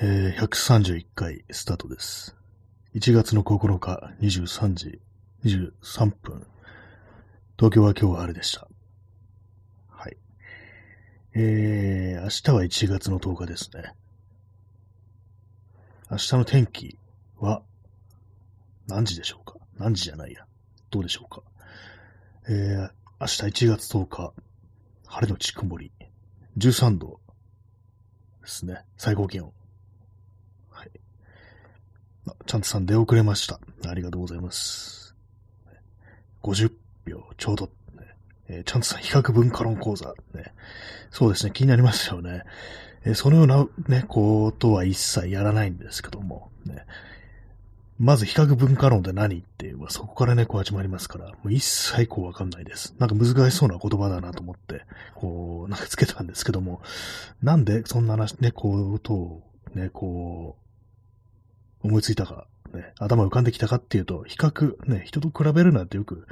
えー、131回スタートです。1月の9日23時23分。東京は今日は晴れでした。はい。えー、明日は1月の10日ですね。明日の天気は何時でしょうか？何時じゃないや。どうでしょうか？えー、明日1月10日、晴れのち曇り、13度ですね。最高気温。ちゃんとさん出遅れました。ありがとうございます。50秒ちょうど、ねえーちゃんとさん比較文化論講座、ね。そうですね、気になりますよね。えーそのようなね、ことは一切やらないんですけども、ね。まず比較文化論って何っていう、そこからね、こう始まりますから、もう一切こうわかんないです。なんか難しそうな言葉だなと思って、こう、なんかつけたんですけども、なんでそんな話、ね、ことを、ね、こう、思いついたか、ね、頭浮かんできたかっていうと、比較、ね、人と比べるなってよく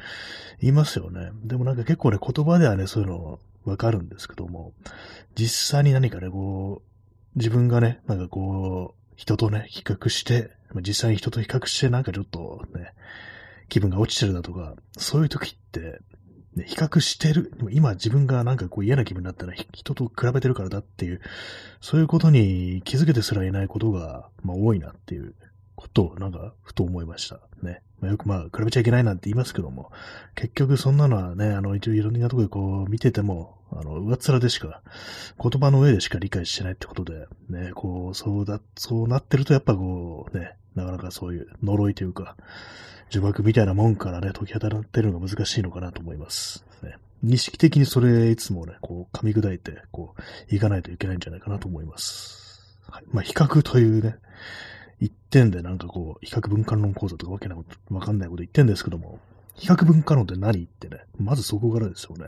言いますよね。でもなんか結構ね、言葉ではね、そういうのわかるんですけども、実際に何かね、こう、自分がね、なんかこう、人とね、比較して、実際に人と比較してなんかちょっとね、気分が落ちてるだとか、そういう時って、ね、比較してる、今自分がなんかこう嫌な気分になったら人と比べてるからだっていう、そういうことに気づけてすらいないことが、まあ多いなっていうことをなんかふと思いました。ね。まあ、よくまあ比べちゃいけないなんて言いますけども、結局そんなのはね、あの一応いろんなとこでこう見てても、あの上っ面でしか、言葉の上でしか理解してないってことで、ね、こう、そうだ、そうなってるとやっぱこう、ね、なかなかそういう呪いというか、呪縛みたいなもんからね、解き放ってるのが難しいのかなと思います。ね、意識的にそれいつもね、こう噛み砕いて、こう、いかないといけないんじゃないかなと思います。はい、まあ、比較というね、一点でなんかこう、比較文化論講座とかわけなこと、わかんないこと言ってんですけども、比較文化論って何ってね、まずそこからですよね。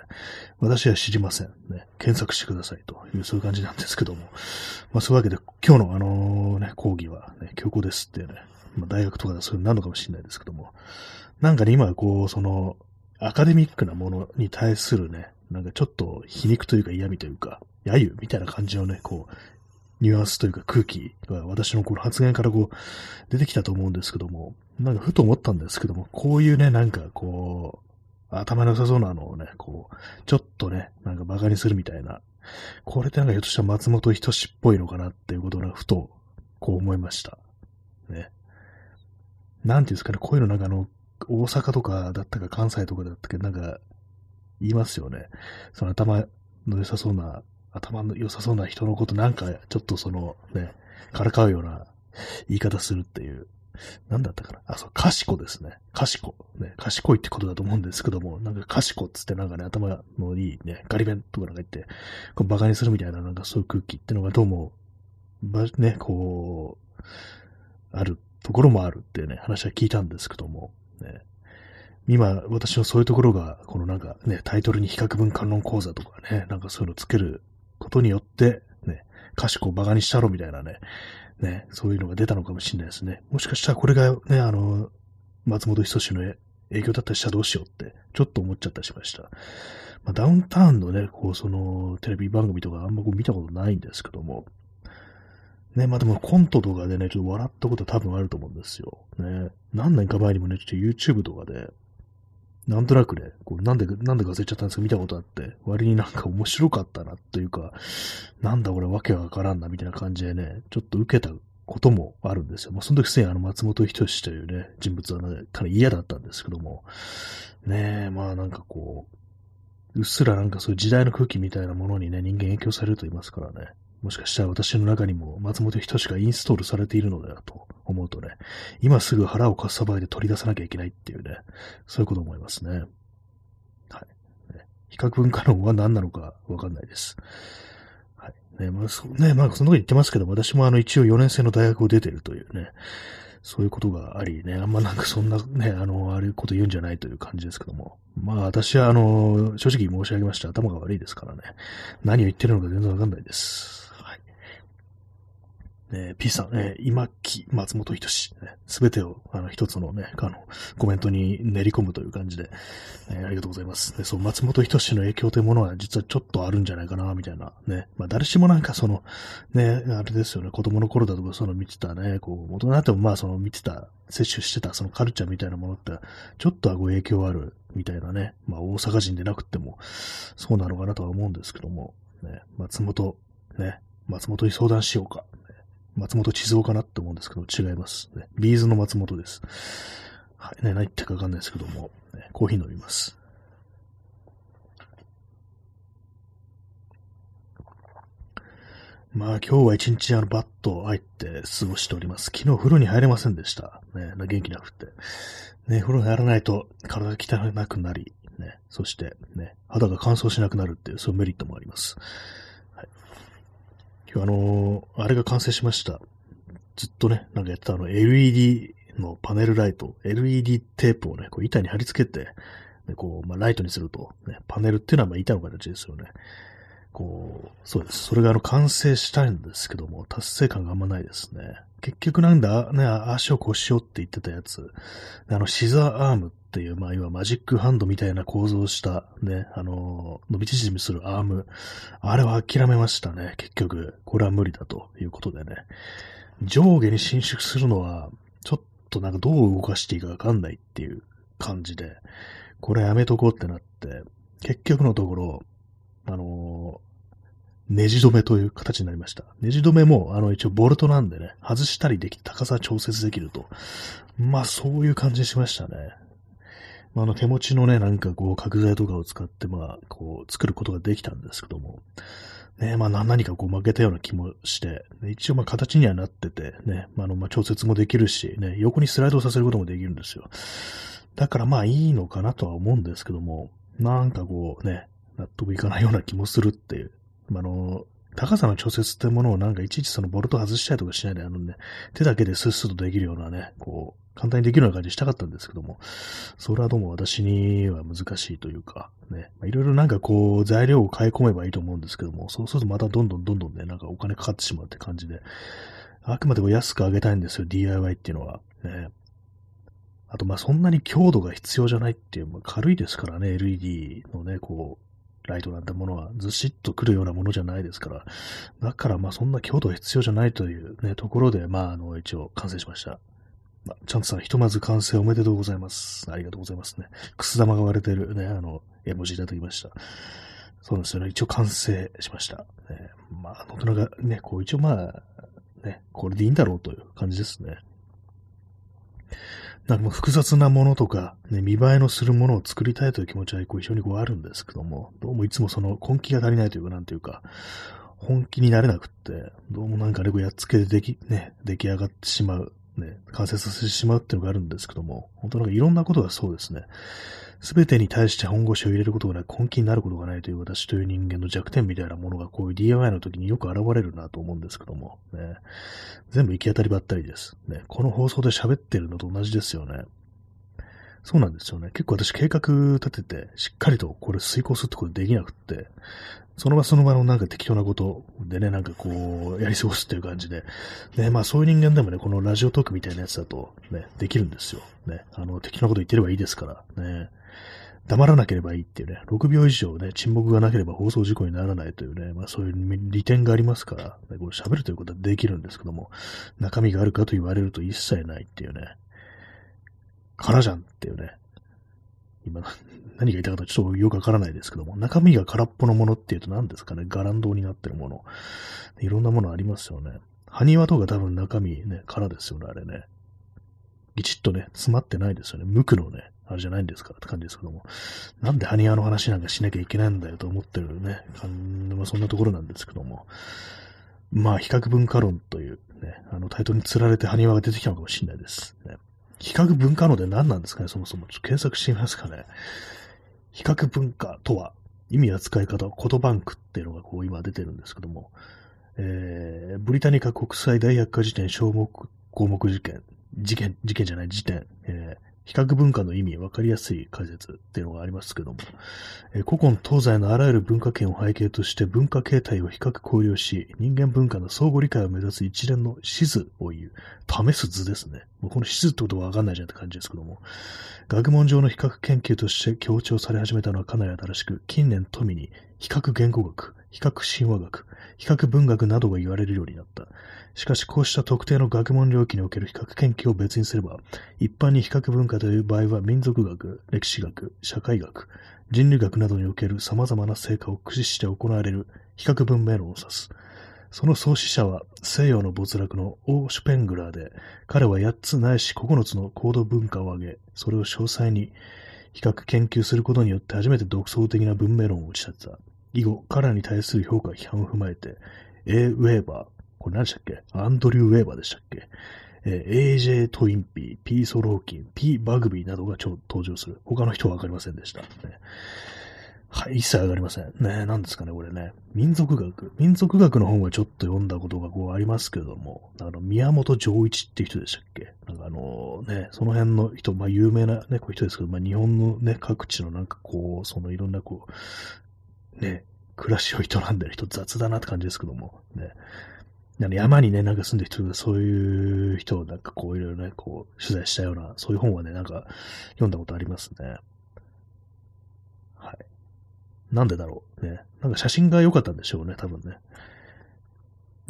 私は知りません。ね、検索してくださいという、そういう感じなんですけども。まあそういうわけで、今日のあのね、講義はね、教皇ですってね、まあ大学とかでそういうのなのかもしれないですけども、なんかね、今こう、その、アカデミックなものに対するね、なんかちょっと皮肉というか嫌味というか、揶揄みたいな感じのね、こう、ニュアンスというか空気が私のこの発言からこう出てきたと思うんですけども、なんかふと思ったんですけども、こういうね、なんかこう、頭の良さそうなのをね、こう、ちょっとね、なんか馬鹿にするみたいな、これってなんかひょっとしたら松本人志っぽいのかなっていうことをふと、こう思いました。ね。なんていうんですかね、こういうのなんかあの、大阪とかだったか関西とかだったかなんか、言いますよね。その頭の良さそうな、頭の良さそうな人のことなんか、ちょっとそのね、からかうような言い方するっていう。なんだったかなあ、そう、賢ですね。賢。ね、賢いってことだと思うんですけども、なんか賢っつってなんかね、頭のいいね、ガリ弁とかなんか言って、こうバカにするみたいななんかそういう空気ってのがどうも、ば、ね、こう、あるところもあるっていうね、話は聞いたんですけども、ね。今、私のそういうところが、このなんかね、タイトルに比較文化論講座とかね、なんかそういうのつけることによって、ね、賢をバカにしたろみたいなね、ね、そういうのが出たのかもしれないですね。もしかしたらこれがね、あの、松本人志の影響だったりしたらどうしようって、ちょっと思っちゃったりしました。まあ、ダウンタウンのね、こう、その、テレビ番組とかあんまこう見たことないんですけども、ね、まあでもコントとかでね、ちょっと笑ったことは多分あると思うんですよ。ね、何年か前にもね、ちょっと YouTube とかで、なんとなくね、こうなんで、なんでか忘れちゃったんですけど、見たことあって、割になんか面白かったな、というか、なんだこれわけわからんな、みたいな感じでね、ちょっと受けたこともあるんですよ。まあ、その時すでにあの、松本人志というね、人物はね、かなり嫌だったんですけども、ねえ、まあなんかこう、うっすらなんかそういう時代の空気みたいなものにね、人間影響されると言いますからね。もしかしたら私の中にも松本人志がインストールされているのだと思うとね、今すぐ腹をかっさばいて取り出さなきゃいけないっていうね、そういうこと思いますね。はい。ね、比較文化論は何なのかわかんないです。はい。ね、まあ、そね、まあ、その時言ってますけど、私もあの、一応4年生の大学を出てるというね、そういうことがありね、あんまなんかそんなね、あの、あれこと言うんじゃないという感じですけども。まあ私はあの、正直申し上げました。頭が悪いですからね。何を言ってるのか全然わかんないです。はい。えー、P さん、えー、今木松本人志、す、べ、てを、あの、一つのね、あの、コメントに練り込むという感じで、えー、ありがとうございます。で、そう、松本人志の影響というものは実はちょっとあるんじゃないかな、みたいな、ね。まあ、誰しもなんかその、ね、あれですよね、子供の頃だとかその見てたね、こう、大人になってもまあ、その見てた、摂取してたそのカルチャーみたいなものって、ちょっとはご影響ある、みたいなね。まあ、大阪人でなくても、そうなのかなとは思うんですけども、ね、松本、ね、松本に相談しようか。松本静雄かなって思うんですけど、違います。ね、ビーズの松本です。はい、ね、何言ってかわかんないですけども、ね、コーヒー飲みます。まあ今日は一日あのバッと入って過ごしております。昨日風呂に入れませんでした。ね、元気なくて。ね、風呂に入らないと体が汚くなり、ね、そしてね、肌が乾燥しなくなるっていう、そういうメリットもあります。今日あのー、あれが完成しました。ずっとね、なんかやってたあの LED のパネルライト、LED テープをね、こう板に貼り付けて、ねこう、まあ、ライトにすると、ね、パネルっていうのはまあ板の形ですよね。こう、そうです。それがあの完成したいんですけども、達成感があんまないですね。結局なんだ、ね、足を腰をって言ってたやつ。あの、シザーアームっていう、まあ、要はマジックハンドみたいな構造をした、ね、あの、伸び縮みするアーム。あれは諦めましたね、結局。これは無理だということでね。上下に伸縮するのは、ちょっとなんかどう動かしていいかわかんないっていう感じで、これやめとこうってなって、結局のところ、あのネジ止めという形になりました。ネジ止めも、あの、一応ボルトなんでね、外したりできて高さ調節できると。まあ、そういう感じにしましたね。まあ、あの、手持ちのね、なんかこう、角材とかを使って、まあ、こう、作ることができたんですけども。ね、まあ、何かこう負けたような気もして、一応まあ形にはなってて、ね、まあ、あの、まあ、調節もできるし、ね、横にスライドさせることもできるんですよ。だからまあいいのかなとは思うんですけども、なんかこうね、納得いかないような気もするっていうあの、高さの調節ってものをなんかいちいちそのボルト外したりとかしないで、あのね、手だけでスッスッとできるようなね、こう、簡単にできるような感じしたかったんですけども、それはどうも私には難しいというか、ね、いろいろなんかこう、材料を買い込めばいいと思うんですけども、そうするとまたどんどんどんどんね、なんかお金かかってしまうって感じで、あくまでも安くあげたいんですよ、DIY っていうのは。ね、あと、ま、そんなに強度が必要じゃないっていう、まあ、軽いですからね、LED のね、こう、ライトなんてものはずしっと来るようなものじゃないですから、だからまあそんな強度は必要じゃないというね、ところで、まああの、一応完成しました。まあ、チャンツさん、ひとまず完成おめでとうございます。ありがとうございますね。くす玉が割れてるね、あの、絵文字いただきました。そうですよね。一応完成しました。ね、まあ、大人がね、こう一応まあ、ね、これでいいんだろうという感じですね。なんかもう複雑なものとか、ね、見栄えのするものを作りたいという気持ちはこう非常にこうあるんですけども、どうもいつもその根気が足りないというか、なんていうか、本気になれなくって、どうもなんかね、こうやっつけででき、ね、出来上がってしまう、ね、完成させてしまうっていうのがあるんですけども、本当なんかいろんなことがそうですね。すべてに対して本腰を入れることがない、根気になることがないという私という人間の弱点みたいなものがこういう DIY の時によく現れるなと思うんですけども、ね、全部行き当たりばったりです。ね、この放送で喋ってるのと同じですよね。そうなんですよね。結構私計画立てて、しっかりとこれ遂行するってことできなくって、その場その場のなんか適当なことでね、なんかこう、やり過ごすっていう感じで、ね、まあそういう人間でもね、このラジオトークみたいなやつだと、ね、できるんですよ。ね、あの、適当なこと言ってればいいですから、ね。黙らなければいいっていうね、6秒以上ね、沈黙がなければ放送事故にならないというね、まあそういう利点がありますから、ね、これ喋るということはできるんですけども、中身があるかと言われると一切ないっていうね、空じゃんっていうね。今、何が言いたかったかちょっとよくわからないですけども、中身が空っぽのものっていうと何ですかね、ガランドになってるもの。いろんなものありますよね。埴輪とか多分中身ね、空ですよね、あれね。ぎちっとね、詰まってないですよね。無垢のね、あれじゃないんですか？って感じですけども。なんで埴輪の話なんかしなきゃいけないんだよと思ってるね、まあ、そんなところなんですけども。まあ、比較文化論というね、あのタイトルに釣られて埴輪が出てきたのかもしれないです。ね、比較文化論で何なんですかね、そもそも。ちょっと検索してみますかね。比較文化とは、意味や使い方、言バンクっていうのがこう今出てるんですけども、えー、ブリタニカ国際大百科事典小目項目事件、事件、事件じゃない事典、えー、比較文化の意味、わかりやすい解説っていうのがありますけども、えー、古今東西のあらゆる文化圏を背景として文化形態を比較考慮し、人間文化の相互理解を目指す一連の地図を言う、試す図ですね。もうこの地図ってことはわかんないじゃんって感じですけども、学問上の比較研究として強調され始めたのはかなり新しく、近年富に比較言語学、比較神話学、比較文学などが言われるようになった。しかし、こうした特定の学問領域における比較研究を別にすれば、一般に比較文化という場合は民族学、歴史学、社会学、人類学などにおける様々な成果を駆使して行われる比較文明論を指す。その創始者は西洋の没落のオー・シュペングラーで、彼は8つないし9つの行動文化を挙げ、それを詳細に比較研究することによって初めて独創的な文明論を打ち立てた。以後、彼らに対する評価、批判を踏まえて、A. ウェーバー、これ何でしたっけ？アンドリュー・ウェーバーでしたっけ？えー、AJ トインピー、P ソローキン、P バグビーなどが登場する。他の人はわかりませんでした。ね、はい、一切わかりません。ね、何ですかね、これね。民族学。民族学の本はちょっと読んだことがこうありますけども、あの、宮本丈一って人でしたっけ？なんかあのね、その辺の人、まあ有名なね、こう人ですけど、まあ日本のね、各地のなんかこう、そのいろんなこう、ね、暮らしを営んでる人雑だなって感じですけども、ね。山にね、なんか住んでる人がそういう人をなんかこういろいろね、こう取材したような、そういう本はね、なんか読んだことありますね。はい。なんでだろう。ね。なんか写真が良かったんでしょうね、多分ね。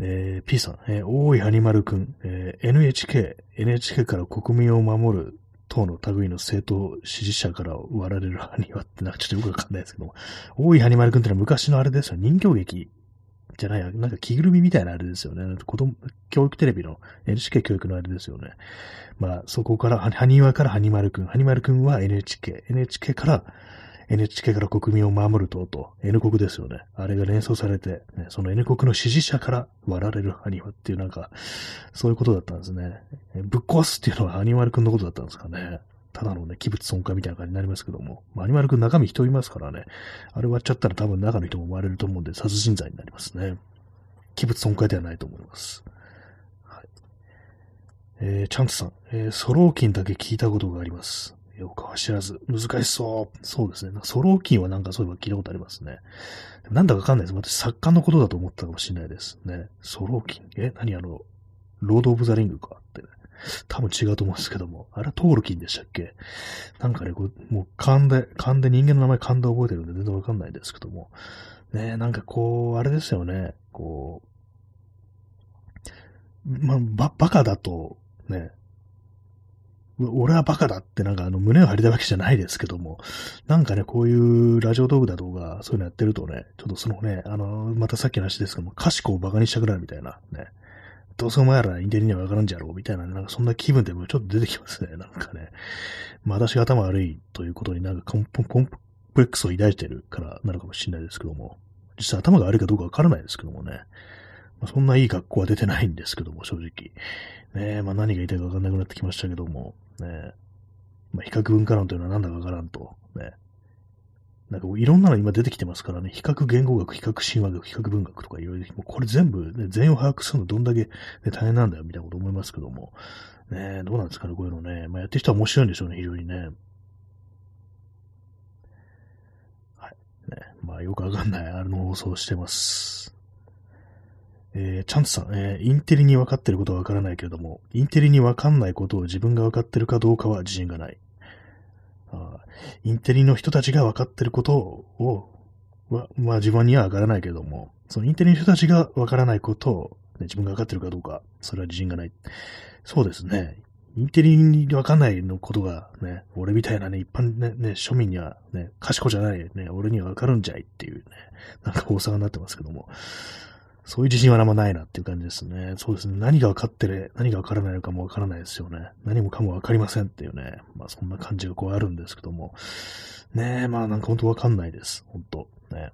えー、P さん、えー、大井はにまるくん、えー、NHK、NHK から国民を守る党の類の政党支持者から割られるハニワってなんかちょっとよくわかんないですけども、大井はにまるくんってのは昔のあれですよ、人形劇じゃないや、なんか着ぐるみみたいなあれですよね。子供、教育テレビの NHK 教育のあれですよね。まあ、そこから、ハニワからハニマル君。ハニマル君は NHK。NHK から NHK から国民を守る党と N 国ですよね。あれが連想されて、ね、その N 国の支持者から割られるハニワっていうなんか、そういうことだったんですね。ぶっ壊すっていうのはハニマル君のことだったんですかね。ただのね、器物損壊みたいな感じになりますけども。まあ、アニマル君中身人いますからね。あれ割っちゃったら多分中の人も割れると思うんで、殺人罪になりますね。器物損壊ではないと思います。はい。えー、チャンツさん、えー、ソローキンだけ聞いたことがあります。よくは知らず。難しそう。そうですね。なソローキンはなんかそういえば聞いたことありますね。なんだかわかんないです。私、作家のことだと思ったかもしれないですね。ソローキン？え？何あの、ロード・オブ・ザ・リングかってね。多分違うと思うんですけども。あれはトールキンでしたっけ？なんかね、こう、もう勘で、勘で人間の名前勘で覚えてるんで全然わかんないですけども。ねなんかこう、あれですよね。こう、まあ、ば、バカだと、ね、俺はバカだってなんかあの胸を張りたいわけじゃないですけども、なんかね、こういうラジオ道具だとか、そういうのやってるとね、ちょっとそのね、あの、またさっきの話ですけども、賢をバカにしたくなるみたいな、ね。どうせお前らインテリにはわからんじゃろうみたいな、なんかそんな気分でもちょっと出てきますね、なんかね。まあ私が頭悪いということになんかコンポコンプレックスを抱いてるからなのかもしれないですけども、実際頭が悪いかどうかわからないですけどもね。まあ、そんないい格好は出てないんですけども、正直。ねまあ何が言いたいかわかんなくなってきましたけども、ねまあ、比較文化論というのは何だかわからんと、ね。なんかいろんなの今出てきてますからね、比較言語学、比較神話学、比較文学とかいろいろ、もうこれ全部、ね、全員を把握するのどんだけ、ね、大変なんだよ、みたいなこと思いますけども。ねどうなんですかね、こういうのね。まあ、やってる人は面白いんでしょうね、非常にね。はい。ねまあ、よくわかんない、あの放送してます。えー、チャンツさん、えー、インテリに分かってることは分からないけれども、インテリに分かんないことを自分が分かってるかどうかは自信がない。あインテリの人たちが分かってることを、は、まあ自分には分からないけれども、そのインテリの人たちが分からないことを、ね、自分が分かってるかどうか、それは自信がない。そうですね。インテリに分かんないのことがね、俺みたいなね、一般ね、ね庶民にはね、賢じゃないね、俺には分かるんじゃいっていうね、なんか大騒になってますけども、そういう自信はあんまないなっていう感じですね。そうですね。何が分かってる、何が分からないのかも分からないですよね。何もかも分かりませんっていうね。まあそんな感じがこうあるんですけども。ねえ、まあなんか本当分かんないです。本当ね。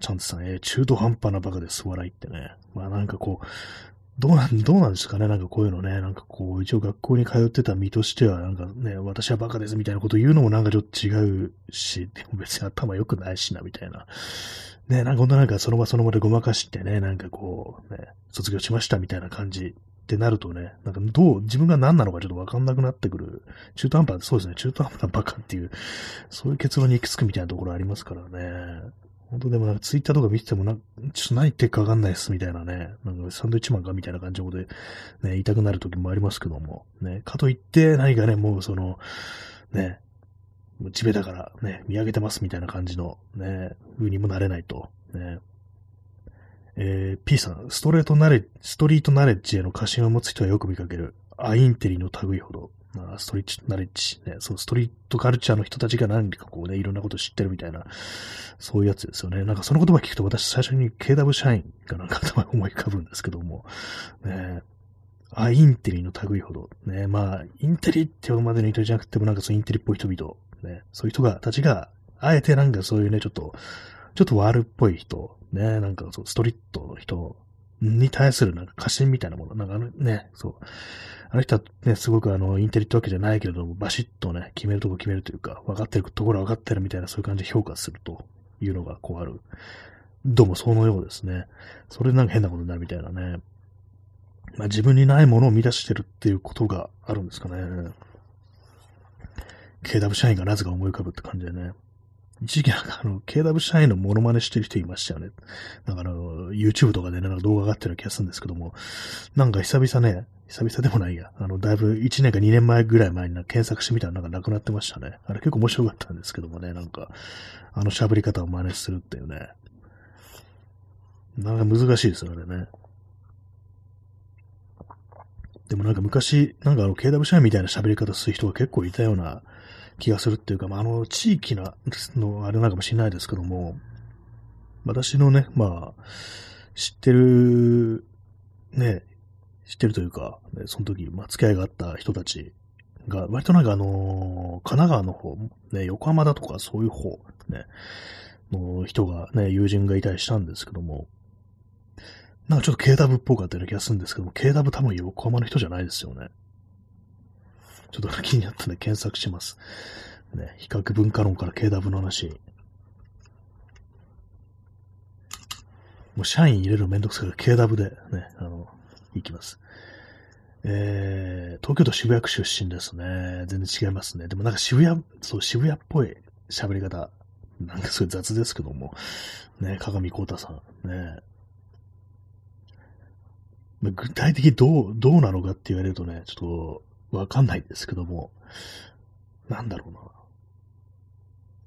チャンツさん、えー、中途半端なバカです、笑いってね。まあなんかこう、どうなん、どうなんですかね？なんかこういうのね。なんかこう、一応学校に通ってた身としては、なんかね、私はバカですみたいなこと言うのもなんかちょっと違うし、でも別に頭良くないしな、みたいな。ね、なんかほんとなんかその場その場でごまかしてね、なんかこう、ね、卒業しましたみたいな感じってなるとね、なんかどう、自分が何なのかちょっとわかんなくなってくる。中途半端、そうですね、中途半端なバカっていう、そういう結論に行き着くみたいなところありますからね。本当でもなんかツイッターとか見ててもな、ちょっと何言ってるかわかんないっすみたいなね、なんかサンドイッチマンかみたいな感じで、ね、言いたくなる時もありますけども、ね、かといって何かね、もうその、ね、地べたからね、見上げてますみたいな感じのね、風にもなれないと。ね。えー、P さん、ストレートナレ、ストリートナレッジへの過信を持つ人はよく見かける。アインテリの類ほど。まあ、ストリートナレッジ、ね、そう、ストリートカルチャーの人たちが何かこうね、いろんなこと知ってるみたいな、そういうやつですよね。なんかその言葉聞くと私最初に KW 社員がなんか頭思い浮かぶんですけども、ね、あ、インテリの類ほど。ね、まあ、インテリって呼ぶまでの人じゃなくてもなんかそうインテリっぽい人々、ね、そういう人が、たちが、あえてなんかそういうね、ちょっと、ちょっと悪っぽい人、ね、なんかそうストリートの人に対するなんか過信みたいなもの、なんかあのね、そう、あの人はね、すごくあの、インテリってわけじゃないけれども、バシッとね、決めるとこ決めるというか、分かってるところ分かってるみたいな、そういう感じで評価するというのがこうある。どうもそのようですね。それでなんか変なことになるみたいなね。まあ自分にないものを生み出してるっていうことがあるんですかね。KW 社員がなぜか思い浮かぶって感じでね。一時期なんかあの、KW 社員のモノマネしてる人いましたよね。なんかあの、YouTube とかでね、なんか動画上がってる気がするんですけども、なんか久々ね、久々でもないや、あの、だいぶ1年か2年前ぐらい前に検索してみたらなんかなくなってましたね。あれ結構面白かったんですけどもね、なんか、あの喋り方を真似するっていうね。なんか難しいですよね、ね。でもなんか昔、なんかあの、KW 社員みたいな喋り方する人が結構いたような気がするっていうか、まあ、あの、地域な、の、あれなんかもしれないですけども、私のね、まあ、知ってる、ね、知ってるというか、ね、その時、まあ、付き合いがあった人たちが、割となんかあのー、神奈川の方、ね、横浜だとかそういう方、ね、の人がね、友人がいたりしたんですけども、なんかちょっと KW っぽかったような気がするんですけども、KW 多分横浜の人じゃないですよね。ちょっと気になったんで検索します。ね、比較文化論から KW の話。もう社員入れるのめんどくさいから KW でね、あの、行きます。えー、東京都渋谷区出身ですね。全然違いますね。でもなんか渋谷、そう、渋谷っぽい喋り方。なんかすごい雑ですけども。ね、鏡光太さん。ね。具体的どう、どうなのかって言われるとね、ちょっと、わかんないんですけども、なんだろ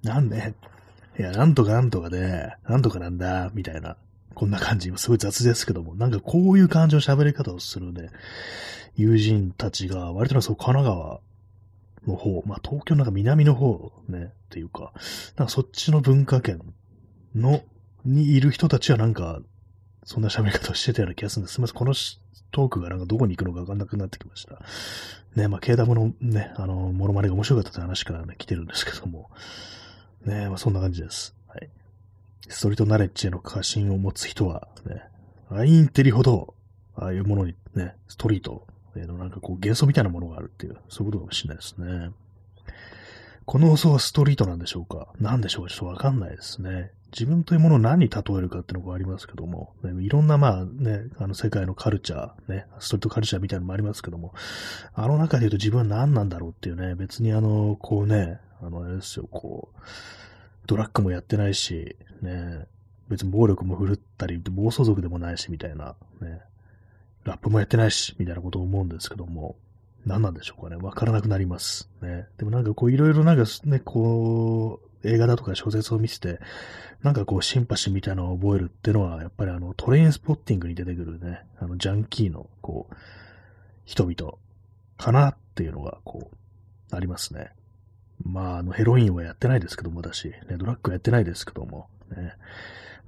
うな。なんで、いや、なんとかなんとかで、なんとかなんだ、みたいな、こんな感じ、すごい雑ですけども、なんかこういう感じの喋り方をするね、友人たちが、割となそう、神奈川の方、まあ東京なんか南の方ね、っていうか、なんかそっちの文化圏の、にいる人たちはなんか、そんな喋り方をしてたような気がするんです。すみません、このトークがなんかどこに行くのかわかんなくなってきました。ね、まあ、KW のね、あの、モノマネが面白かったという話からね、来てるんですけども。ね、まあ、そんな感じです。はい。ストリートナレッジへの過信を持つ人は、ね、アインテリほど、ああいうものにね、ストリートへのなんかこう幻想みたいなものがあるっていう、そういうことかもしれないですね。この放送はストリートなんでしょうか？何でしょうか？ちょっとわかんないですね。自分というものを何に例えるかっていうのがありますけども、ね、いろんなまあね、あの世界のカルチャー、ね、ストリートカルチャーみたいなのもありますけども、あの中で言うと自分は何なんだろうっていうね、別にあの、こうね、あの、あれですよ、こう、ドラッグもやってないし、ね、別に暴力も振るったり、暴走族でもないし、みたいな、ね、ラップもやってないし、みたいなことを思うんですけども、何なんでしょうかね。わからなくなります。ね。でもなんかこういろいろなんかね、こう、映画だとか小説を見てて、なんかこうシンパシーみたいなのを覚えるっていうのは、やっぱりあのトレインスポッティングに出てくるね、あのジャンキーのこう、人々かなっていうのがこう、ありますね。まあ、あのヘロインはやってないですけども、私、ね、ドラッグやってないですけども、ね、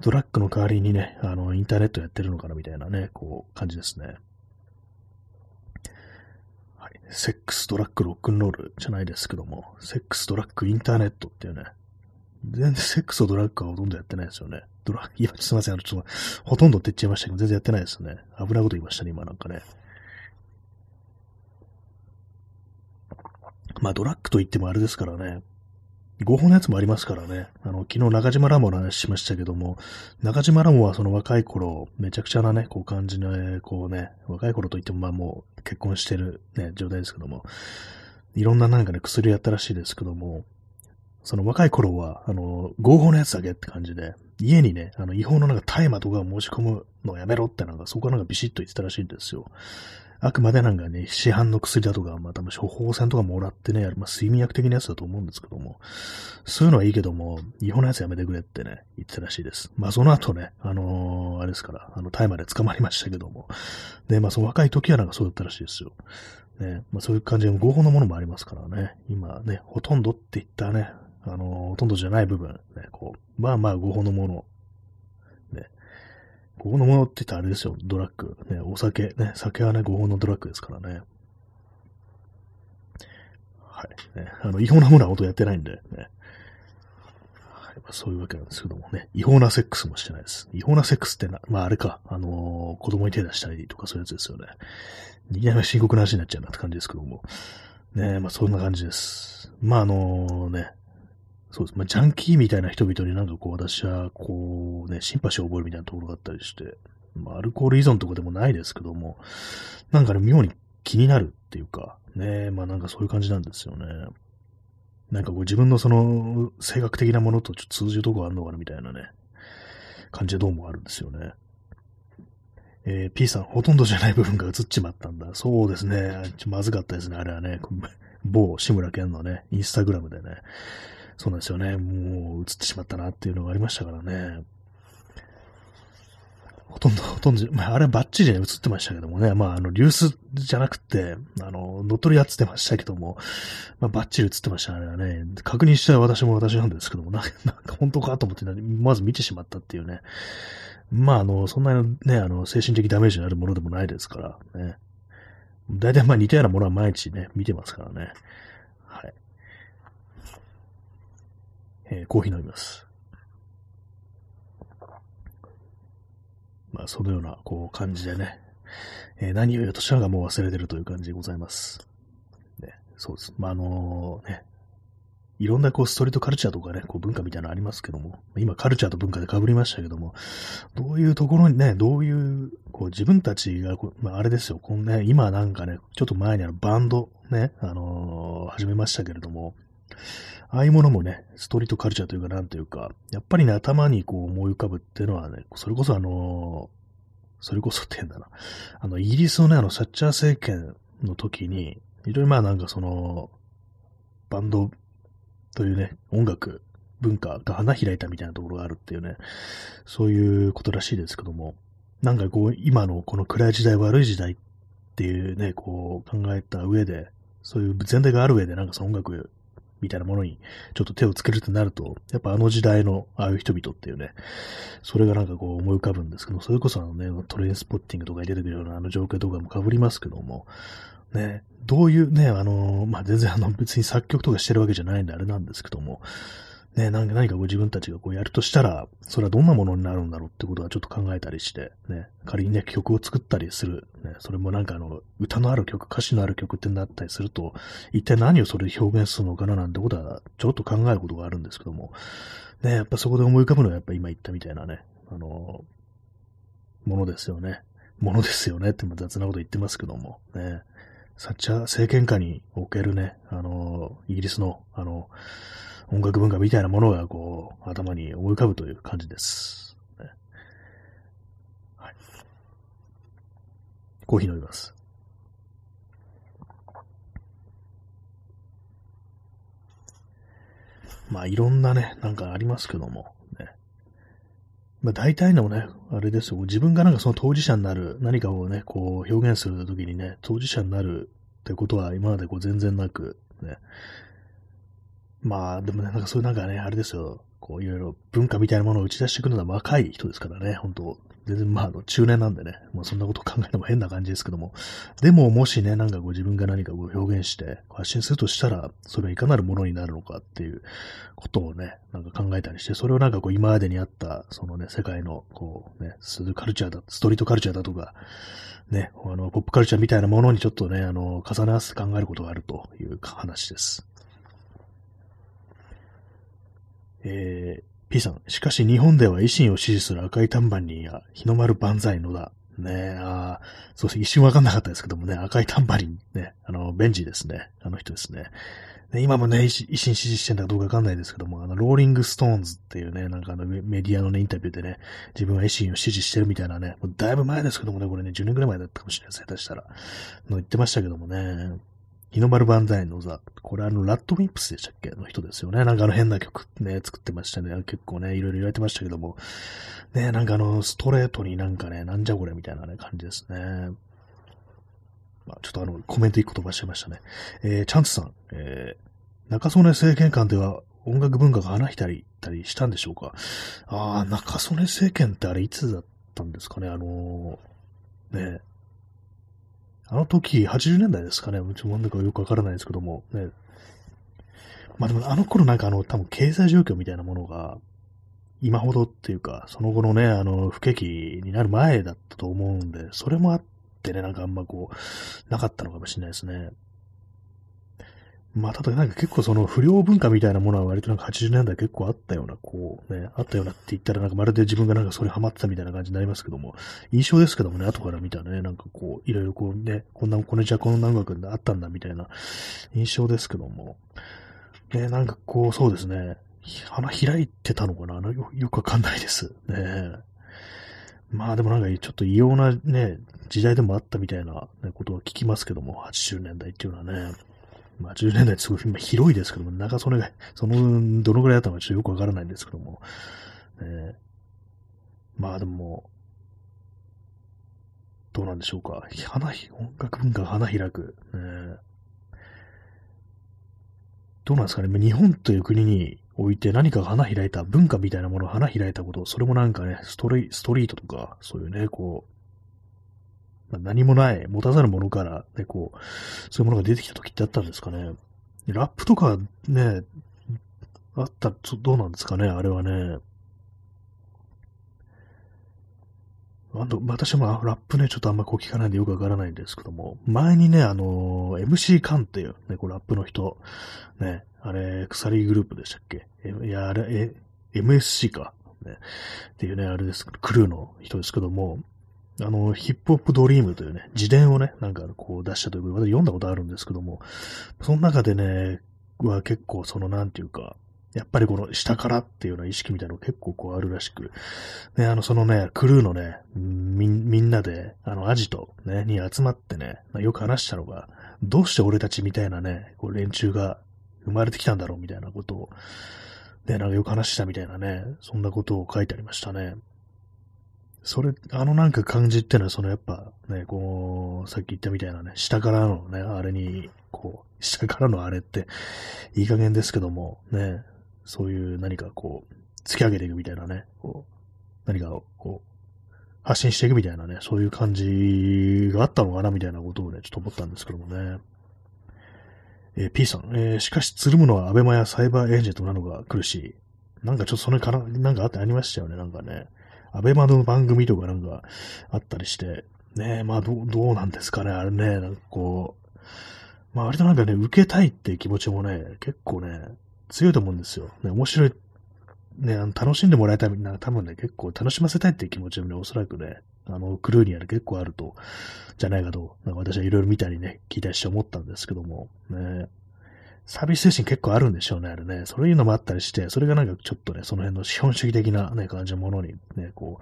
ドラッグの代わりにね、あの、インターネットやってるのかなみたいなね、こう、感じですね。はいセックス、ドラッグ、ロックンロールじゃないですけども、セックス、ドラッグ、インターネットっていうね、全然セックスとドラッグはほとんどやってないですよね。ドラ いや、すいません、あの、ちょっと、ほとんどって言っちゃいましたけど、全然やってないですね。危ないこと言いましたね、今なんかね。まあ、ドラッグと言ってもあれですからね。合法のやつもありますからね。あの、昨日中島ラモの話しましたけども、中島ラモはその若い頃、めちゃくちゃなね、こう感じの、こうね、若い頃といってもまあもう結婚してるね、状態ですけども、いろんななんかね、薬をやったらしいですけども、その若い頃は、あの、合法のやつだけって感じで、家にね、あの、違法のなんか大麻とかを申し込むのをやめろってなんか、そこはなんかビシッと言ってたらしいんですよ。あくまでなんかね、市販の薬だとか、まあ多分処方箋とかもらってね、まあ睡眠薬的なやつだと思うんですけども、そういうのはいいけども、違法なやつやめてくれってね、言ってたらしいです。まあその後ね、あのー、あれですから、あの、大麻で捕まりましたけども、で、まあその若い時はなんかそうだったらしいですよ。ね、まあそういう感じで合法のものもありますからね、今ね、ほとんどって言ったね、あの、ほとんどじゃない部分、ね、こう、まあまあ合法のものね合法のものって言ったらあれですよ、ドラッグ。ね、お酒。ね、酒はね、合法のドラッグですからね。はい。ね、あの、違法なものは本当やってないんで、ね。はいまあ、そういうわけなんですけどもね。違法なセックスもしてないです。違法なセックスってな、まああれか、あのー、子供に手出したりとかそういうやつですよね。いきなり深刻な話になっちゃうなって感じですけども。ねまあそんな感じです。まああのね、そうです。まあ、ジャンキーみたいな人々になんかこう、私は、こう、ね、シンパシーを覚えるみたいなところがあったりして、まあ、アルコール依存とかでもないですけども、なんかね、妙に気になるっていうか、ね、まあなんかそういう感じなんですよね。なんかこう自分のその性格的なものとちょっと通じるとこあるのかなみたいなね、感じでどうもあるんですよね。えー、P さん、ほとんどじゃない部分が映っちまったんだ。そうですね。まずかったですね、あれはね。某志村けんのね、インスタグラムでね、そうなんですよね。もう映ってしまったなっていうのがありましたからね。ほとんど、ほとんど、まあ、あれはバッチリ、映ってましたけどもね。まあ、あの、流出じゃなくて、あの、乗っ取りやってましたけども、まあ、バッチリ映ってましたね。あれはね。確認したら私も私なんですけども、な んか、本当かと思って、まず見てしまったっていうね。まあ、あの、そんなにね、あの、精神的ダメージになるものでもないですからね。大体まあ似たようなものは毎日ね、見てますからね。はい。えー、コーヒー飲みます。まあ、そのような、こう、感じでね、えー、何を言うとしたのがもう忘れてるという感じでございます。ね、そうです。まあ、あのー、ね、いろんなこうストリートカルチャーとかね、こう文化みたいなのありますけども、今カルチャーと文化で被りましたけども、どういうところにね、どういう、こう自分たちがこう、まあ、あれですよ、このね、今なんかね、ちょっと前にあるバンドね、あのー、始めましたけれども、ああいうものもね、ストリートカルチャーというか、なんというか、やっぱりね、頭にこう思い浮かぶっていうのはね、それこそあの、それこそって変だな。あの、イギリスのね、あの、サッチャー政権の時に、いろいろまあなんかその、バンドというね、音楽、文化が花開いたみたいなところがあるっていうね、そういうことらしいですけども、なんかこう、今のこの暗い時代、悪い時代っていうね、こう考えた上で、そういう前提がある上で、なんかその音楽みたいなものにちょっと手をつけるとなると、やっぱあの時代のああいう人々っていうね、それがなんかこう思い浮かぶんですけど、それこそあのね、トレインスポッティングとかに出てくるようなあの状況とかも被りますけども、ね、どういうね、あの、まあ、全然あの別に作曲とかしてるわけじゃないんであれなんですけども、ね、何か何かこう自分たちがこうやるとしたら、それはどんなものになるんだろうってことはちょっと考えたりして、ね、仮にね、曲を作ったりする、ね、それもなんかあの、歌のある曲、歌詞のある曲ってなったりすると、一体何をそれで表現するのかななんてことは、ちょっと考えることがあるんですけども、ね、やっぱそこで思い浮かぶのはやっぱ今言ったみたいなね、あの、ものですよね。ものですよねって雑なこと言ってますけども、ね、サッチャー政権下におけるね、あの、イギリスの、あの、音楽文化みたいなものがこう、頭に思い浮かぶという感じです。ね、はい。コーヒー飲みます。まあいろんなね、なんかありますけども、ね。まあ大体のね、あれですよ、自分がなんかその当事者になる、何かをね、こう表現するときにね、当事者になるってことは今までこう全然なく、ね、まあ、でもね、なんかそういうなんかね、あれですよ。こういろいろ文化みたいなものを打ち出していくのは若い人ですからね、本当全然まあ、の中年なんでね、もうそんなこと考えても変な感じですけども。でも、もしね、なんかこ自分が何かこう表現して発信するとしたら、それはいかなるものになるのかっていうことをね、なんか考えたりして、それをなんかこう今までにあった、そのね、世界のこうね、スカルチャーだ、ストリートカルチャーだとか、ね、あの、ポップカルチャーみたいなものにちょっとね、あの、重ね合わせて考えることがあるという話です。えー、P さん、しかし日本では維新を支持する赤いタンバリンや日の丸万歳のだ。ねああそうですね。一瞬わかんなかったですけどもね、赤いタンバリン、ね、あの、ベンジーですね。あの人ですね。ね今もね、維新支持してんだかどうかわかんないですけども、あの、ローリングストーンズっていうね、なんかあのメディアのね、インタビューでね、自分は維新を支持してるみたいなね、もうだいぶ前ですけどもね、これね、10年くらい前だったかもしれないです、下手したら。の言ってましたけどもね、日の丸万歳の座。これあの、ラッドウィンプスでしたっけ？の人ですよね。なんかあの変な曲ね、作ってましたね。結構ね、いろいろ言われてましたけども。ね、なんかあの、ストレートになんかね、なんじゃこれみたいなね、感じですね。まあ、ちょっとあの、コメント一個飛ばしちゃいましたね。えー、チャンツさん、えー、中曽根政権間では音楽文化が花開いたりしたんでしょうか？ああ、中曽根政権ってあれいつだったんですかね？あのー、ね、あの時、80年代ですかね。うちもなんだかよくわからないですけども、ね。まあでもあの頃なんかあの、多分経済状況みたいなものが、今ほどっていうか、その後のね、あの、不景気になる前だったと思うんで、それもあってね、なんかあんまこう、なかったのかもしれないですね。まあ、ただなんか結構その不良文化みたいなものは割となんか80年代結構あったような、こうね、あったようなって言ったらなんかまるで自分がなんかそれハマってたみたいな感じになりますけども、印象ですけどもね、後から見たらね、なんかこう、いろいろこうね、こんな、このじゃこの音楽あったんだみたいな印象ですけども、ね、なんかこう、そうですね、花開いてたのかな？よよくわかんないです。ねまあでもなんかちょっと異様なね、時代でもあったみたいな、ことを聞きますけども、80年代っていうのはね。まあ、10年代ってすごい広いですけども、長曽根が、その、どのぐらいだったのかちょっとよくわからないんですけども、ね、まあでも、どうなんでしょうか。花、音楽文化が花開く。ね、どうなんですかね。日本という国において何か花開いた、文化みたいなものが花開いたこと、それもなんかね、ストリストリートとか、そういうね、こう、まあ、何もない、持たざるものから、ね、こう、そういうものが出てきた時ってあったんですかね。ラップとかね、あったら、どうなんですかね、あれはね。あの、私もラップね、ちょっとあんまこう聞かないんでよくわからないんですけども、前にね、あの、MC カンっていう、ね、こうラップの人、ね、あれ、鎖グループでしたっけ？いや、あれ、え、MSC か。ね、っていうね、あれです、クルーの人ですけども、あの、ヒップホップドリームというね、自伝をね、なんかこう出したということで、私読んだことあるんですけども、その中でね、は結構そのなんていうか、やっぱりこの下からっていうような意識みたいなの結構こうあるらしく、ね、あの、そのね、クルーのね、み、みんなで、あの、アジト、ね、に集まってね、よく話したのが、どうして俺たちみたいなね、こう連中が生まれてきたんだろうみたいなことを、ね、なんかよく話したみたいなね、そんなことを書いてありましたね。それ、あのなんか感じってのは、そのやっぱね、こう、さっき言ったみたいなね、下からのね、あれに、こう、下からのあれって、いい加減ですけども、ね、そういう何かこう、突き上げていくみたいなね、こう、何かを、こう、発信していくみたいなね、そういう感じがあったのかな、みたいなことをね、ちょっと思ったんですけどもね。えー、P さん、えー、しかし、つるむのはアベマやサイバーエージェントなのが苦しい。なんかちょっとそれから、なんかあってありましたよね、なんかね。アベマの番組とかなんかあったりして、ねまあどう、どうなんですかね、あれね、なんかこう、まあ割となんかね、受けたいっていう気持ちもね、結構ね、強いと思うんですよ。ね、面白い、ね、あの楽しんでもらいたい、な多分ね、結構楽しませたいっていう気持ちもね、おそらくね、あの、クルーにはね、結構あると、じゃないかと、なんか私はいろいろ見たりね、聞いたりして思ったんですけども、ね、サービス精神結構あるんでしょうね、あれね。そういうのもあったりして、それがなんかちょっとね、その辺の資本主義的なね、感じのものにね、こ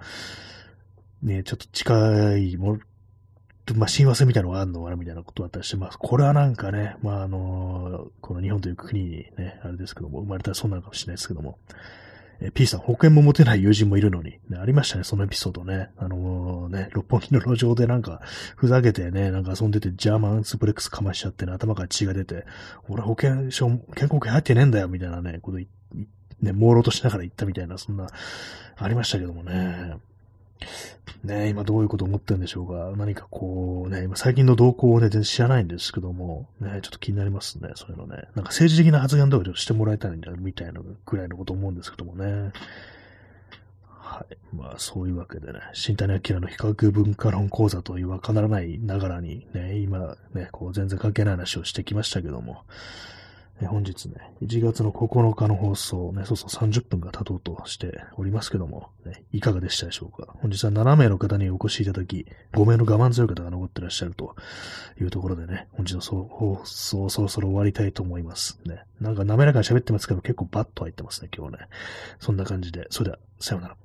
う、ね、ちょっと近いもの、まあ、親和性みたいなのがあるのかな、みたいなことだったりしてます。これはなんかね、まあ、あのこの日本という国にね、あれですけども、生まれたらそうなのかもしれないですけども、え P さん、保険も持てない友人もいるのに、ね、ありましたね、そのエピソードね。あのー、ね、六本木の路上でなんか、ふざけてね、なんか遊んでて、ジャーマンスプレックスかましちゃってね、頭から血が出て、俺保険証、健康保険入ってねえんだよ、みたいなね、ことね、朦朧としながら言ったみたいな、そんな、ありましたけどもね。ね、今どういうことを思ってるんでしょうか。何かこうね、今最近の動向をね、全然知らないんですけども、ね、ちょっと気になりますね、そういうのね。なんか政治的な発言とかちょっとしてもらいたいんだみたいなぐらいのこと思うんですけどもね。はい。まあ、そういうわけでね、新谷明の比較文化論講座というわからないながらにね、今ね、こう全然関係ない話をしてきましたけども、本日ね、1月の9日の放送ね、そうそう30分が経とうとしておりますけども、ね、いかがでしたでしょうか？本日は7名の方にお越しいただき、5名の我慢強い方が残ってらっしゃるというところでね、本日の放送そろそろ終わりたいと思います。ね、なんか滑らかに喋ってますけど結構バッと入ってますね、今日はね。そんな感じで、それでは、さようなら。